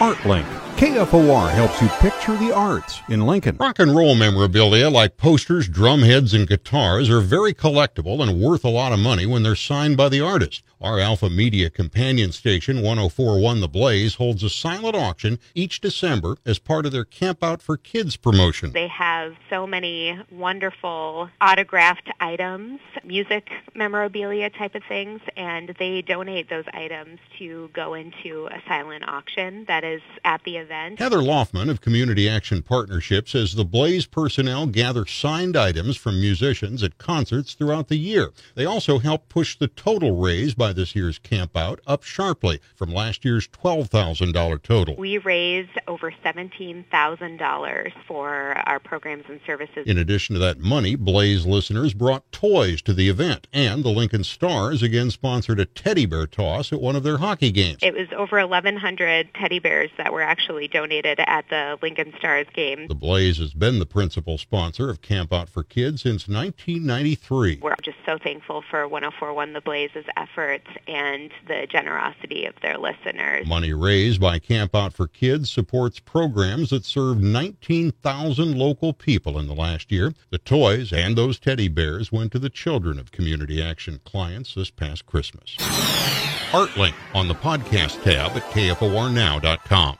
ArtLink. KFOR helps you picture the arts in Lincoln. Rock and roll memorabilia like posters, drumheads, and guitars are very collectible and worth a lot of money when they're signed by the artist. Our Alpha Media companion station, 1041 The Blaze, holds a silent auction each December as part of their Camp Out for Kids promotion. They have so many wonderful autographed items, music memorabilia type of things, and they donate those items to go into a silent auction that is at the event. Heather Loffman of Community Action Partnership says the Blaze personnel gather signed items from musicians at concerts throughout the year. They also help push the total raised by this year's camp out up sharply from last year's $12,000 total. We raised over $17,000 for our programs and services. In addition to that money, Blaze listeners brought toys to the event, and the Lincoln Stars again sponsored a teddy bear toss at one of their hockey games. It was over 1,100 teddy bears that were actually donated at the Lincoln Stars game. The Blaze has been the principal sponsor of Camp Out for Kids since 1993. We're just so thankful for 1041 The Blaze's efforts and the generosity of their listeners. Money raised by Camp Out for Kids supports programs that serve 19,000 local people in the last year. The toys and those teddy bears went to the children of Community Action clients this past Christmas. ArtLink on the podcast tab at kfornow.com.